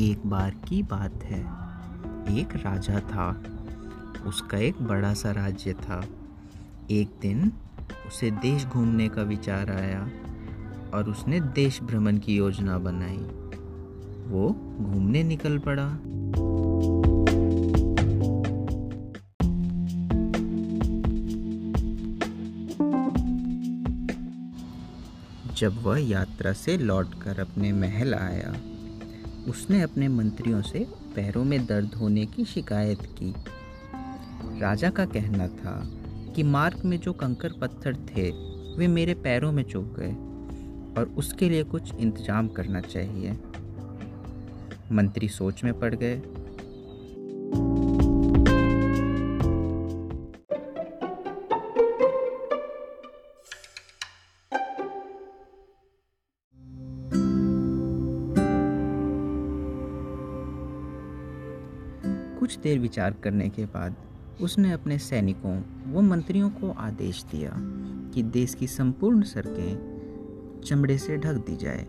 एक बार की बात है। एक राजा था। उसका एक बड़ा सा राज्य था। एक दिन उसे देश घूमने का विचार आया और उसने देश भ्रमण की योजना बनाई। वो घूमने निकल पड़ा। जब वह यात्रा से लौटकर अपने महल आया उसने अपने मंत्रियों से पैरों में दर्द होने की शिकायत की। राजा का कहना था कि मार्ग में जो कंकर पत्थर थे, वे मेरे पैरों में चुभ गए और उसके लिए कुछ इंतज़ाम करना चाहिए। मंत्री सोच में पड़ गए। कुछ देर विचार करने के बाद उसने अपने सैनिकों व मंत्रियों को आदेश दिया कि देश की संपूर्ण सड़कें चमड़े से ढक दी जाए।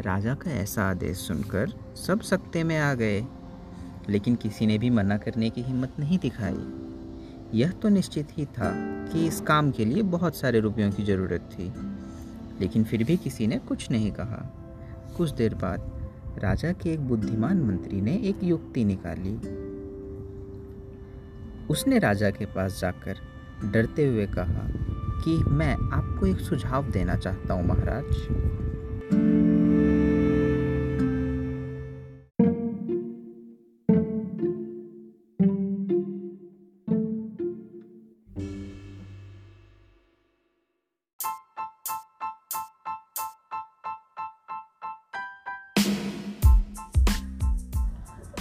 राजा का ऐसा आदेश सुनकर सब सकते में आ गए, लेकिन किसी ने भी मना करने की हिम्मत नहीं दिखाई। यह तो निश्चित ही था कि इस काम के लिए बहुत सारे रुपयों की ज़रूरत थी, लेकिन फिर भी किसी ने कुछ नहीं कहा। कुछ देर बाद राजा के एक बुद्धिमान मंत्री ने एक युक्ति निकाली। उसने राजा के पास जाकर डरते हुए कहा कि मैं आपको एक सुझाव देना चाहता हूँ, महाराज।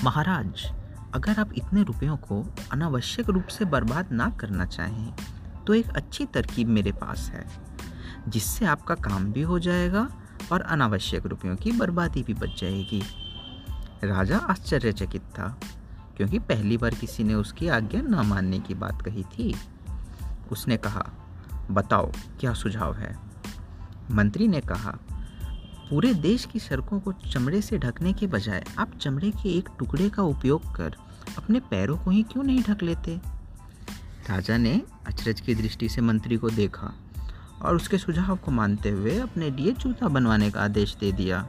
महाराज, अगर आप इतने रुपयों को अनावश्यक रूप से बर्बाद ना करना चाहें तो एक अच्छी तरकीब मेरे पास है, जिससे आपका काम भी हो जाएगा और अनावश्यक रुपयों की बर्बादी भी बच जाएगी। राजा आश्चर्यचकित था, क्योंकि पहली बार किसी ने उसकी आज्ञा न मानने की बात कही थी। उसने कहा, बताओ, क्या सुझाव है? मंत्री ने कहा पूरे देश की सड़कों को चमड़े से ढकने के बजाय आप चमड़े के एक टुकड़े का उपयोग कर अपने पैरों को ही क्यों नहीं ढक लेते? राजा ने अचरज की दृष्टि से मंत्री को देखा और उसके सुझाव को मानते हुए अपने लिए जूता बनवाने का आदेश दे दिया।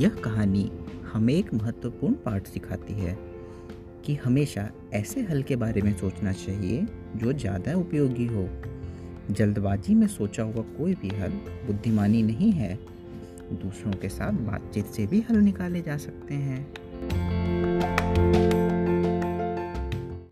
यह कहानी हमें एक महत्वपूर्ण पाठ सिखाती है कि हमेशा ऐसे हल के बारे में सोचना चाहिए जो ज़्यादा उपयोगी हो। जल्दबाजी में सोचा हुआ कोई भी हल बुद्धिमानी नहीं है। दूसरों के साथ बातचीत से भी हल निकाले जा सकते हैं।